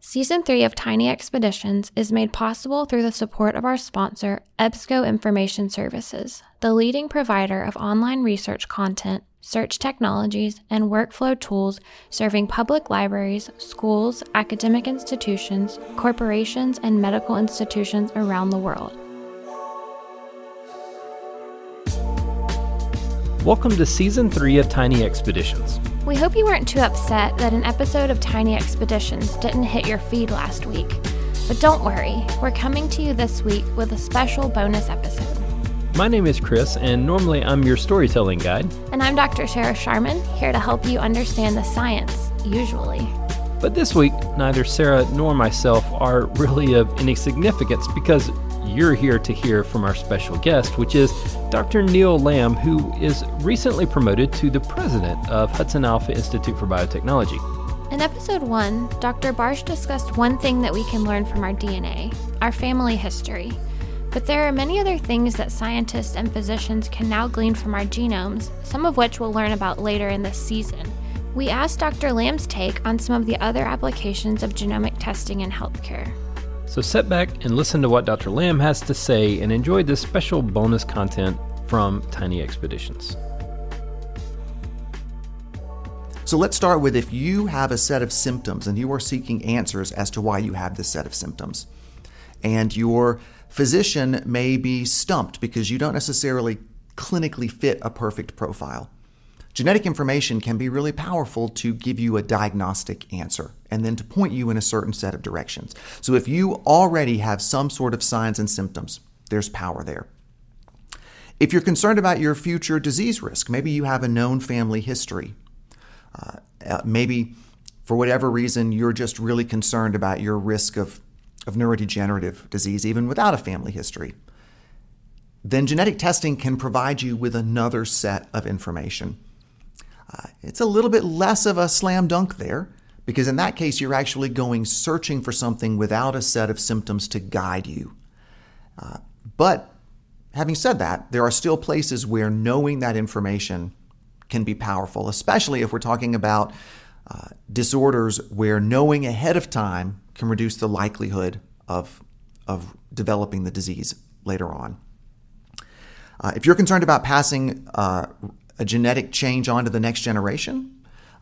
Season 3 of Tiny Expeditions is made possible through the support of our sponsor, EBSCO Information Services, the leading provider of online research content, search technologies, and workflow tools serving public libraries, schools, academic institutions, corporations, and medical institutions around the world. Welcome to Season 3 of Tiny Expeditions. We hope you weren't too upset that an episode of Tiny Expeditions didn't hit your feed last week. But don't worry, we're coming to you this week with a special bonus episode. My name is Chris, and normally I'm your storytelling guide. And I'm Dr. Sarah Sharman, here to help you understand the science, usually. But this week, neither Sarah nor myself are really of any significance because you're here to hear from our special guest, which is Dr. Neil Lamb, who is recently promoted to the president of Hudson Alpha Institute for Biotechnology. In episode one, Dr. Barsh discussed one thing that we can learn from our DNA our family history. But there are many other things that scientists and physicians can now glean from our genomes, some of which we'll learn about later in this season. We asked Dr. Lamb's take on some of the other applications of genomic testing in healthcare. So sit back and listen to what Dr. Lamb has to say and enjoy this special bonus content from Tiny Expeditions. So let's start with if you have a set of symptoms and you are seeking answers as to why you have this set of symptoms, and your physician may be stumped because you don't necessarily clinically fit a perfect profile. Genetic information can be really powerful to give you a diagnostic answer and then to point you in a certain set of directions. So if you already have some sort of signs and symptoms, there's power there. If you're concerned about your future disease risk, maybe you have a known family history. Uh, uh maybe for whatever reason, you're just really concerned about your risk of, of neurodegenerative disease, even without a family history. Then genetic testing can provide you with another set of information. Uh, it's a little bit less of a slam dunk there because in that case, you're actually going searching for something without a set of symptoms to guide you. Uh, but having said that, there are still places where knowing that information can be powerful, especially if we're talking about uh, disorders where knowing ahead of time can reduce the likelihood of, of developing the disease later on. Uh, if you're concerned about passing uh, a genetic change onto the next generation,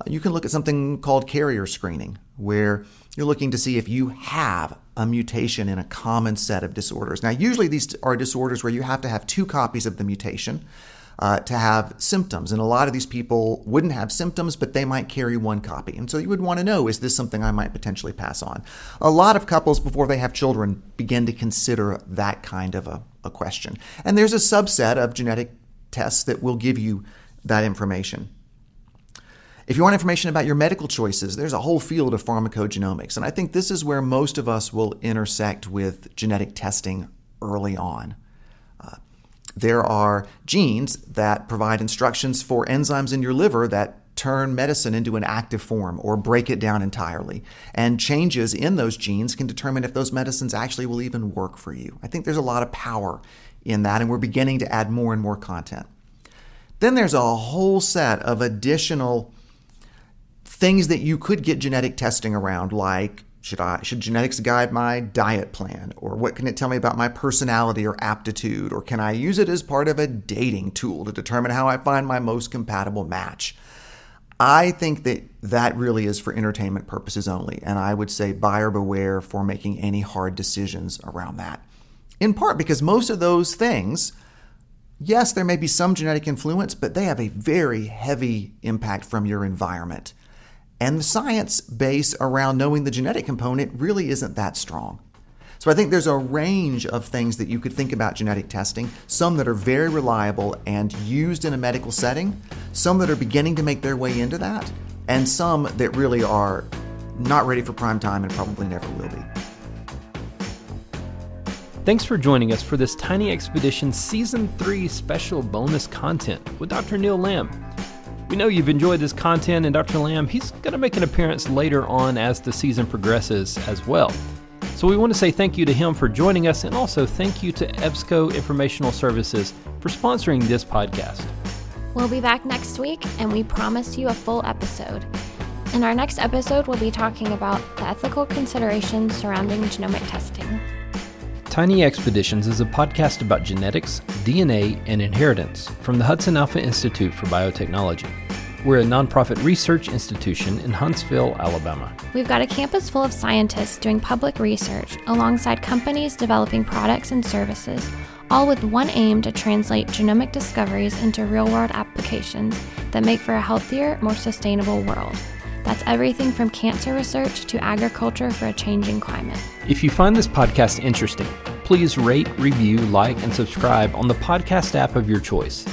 you can look at something called carrier screening, where you're looking to see if you have a mutation in a common set of disorders. Now, usually these are disorders where you have to have two copies of the mutation. Uh, to have symptoms. And a lot of these people wouldn't have symptoms, but they might carry one copy. And so you would want to know is this something I might potentially pass on? A lot of couples, before they have children, begin to consider that kind of a, a question. And there's a subset of genetic tests that will give you that information. If you want information about your medical choices, there's a whole field of pharmacogenomics. And I think this is where most of us will intersect with genetic testing early on. Uh, there are genes that provide instructions for enzymes in your liver that turn medicine into an active form or break it down entirely. And changes in those genes can determine if those medicines actually will even work for you. I think there's a lot of power in that, and we're beginning to add more and more content. Then there's a whole set of additional things that you could get genetic testing around, like should I should genetics guide my diet plan, or what can it tell me about my personality or aptitude, or can I use it as part of a dating tool to determine how I find my most compatible match? I think that that really is for entertainment purposes only, and I would say buyer beware for making any hard decisions around that. In part because most of those things Yes, there may be some genetic influence, but they have a very heavy impact from your environment. And the science base around knowing the genetic component really isn't that strong. So I think there's a range of things that you could think about genetic testing, some that are very reliable and used in a medical setting, some that are beginning to make their way into that, and some that really are not ready for prime time and probably never will be. Thanks for joining us for this Tiny Expedition Season 3 special bonus content with Dr. Neil Lamb. We know you've enjoyed this content, and Dr. Lamb, he's going to make an appearance later on as the season progresses as well. So we want to say thank you to him for joining us, and also thank you to EBSCO Informational Services for sponsoring this podcast. We'll be back next week, and we promise you a full episode. In our next episode, we'll be talking about the ethical considerations surrounding genomic testing. Tiny Expeditions is a podcast about genetics, DNA, and inheritance from the Hudson Alpha Institute for Biotechnology. We're a nonprofit research institution in Huntsville, Alabama. We've got a campus full of scientists doing public research alongside companies developing products and services, all with one aim to translate genomic discoveries into real world applications that make for a healthier, more sustainable world. That's everything from cancer research to agriculture for a changing climate. If you find this podcast interesting, please rate, review, like, and subscribe on the podcast app of your choice.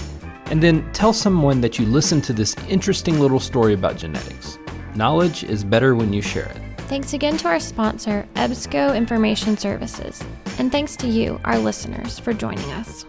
And then tell someone that you listened to this interesting little story about genetics. Knowledge is better when you share it. Thanks again to our sponsor, EBSCO Information Services. And thanks to you, our listeners, for joining us.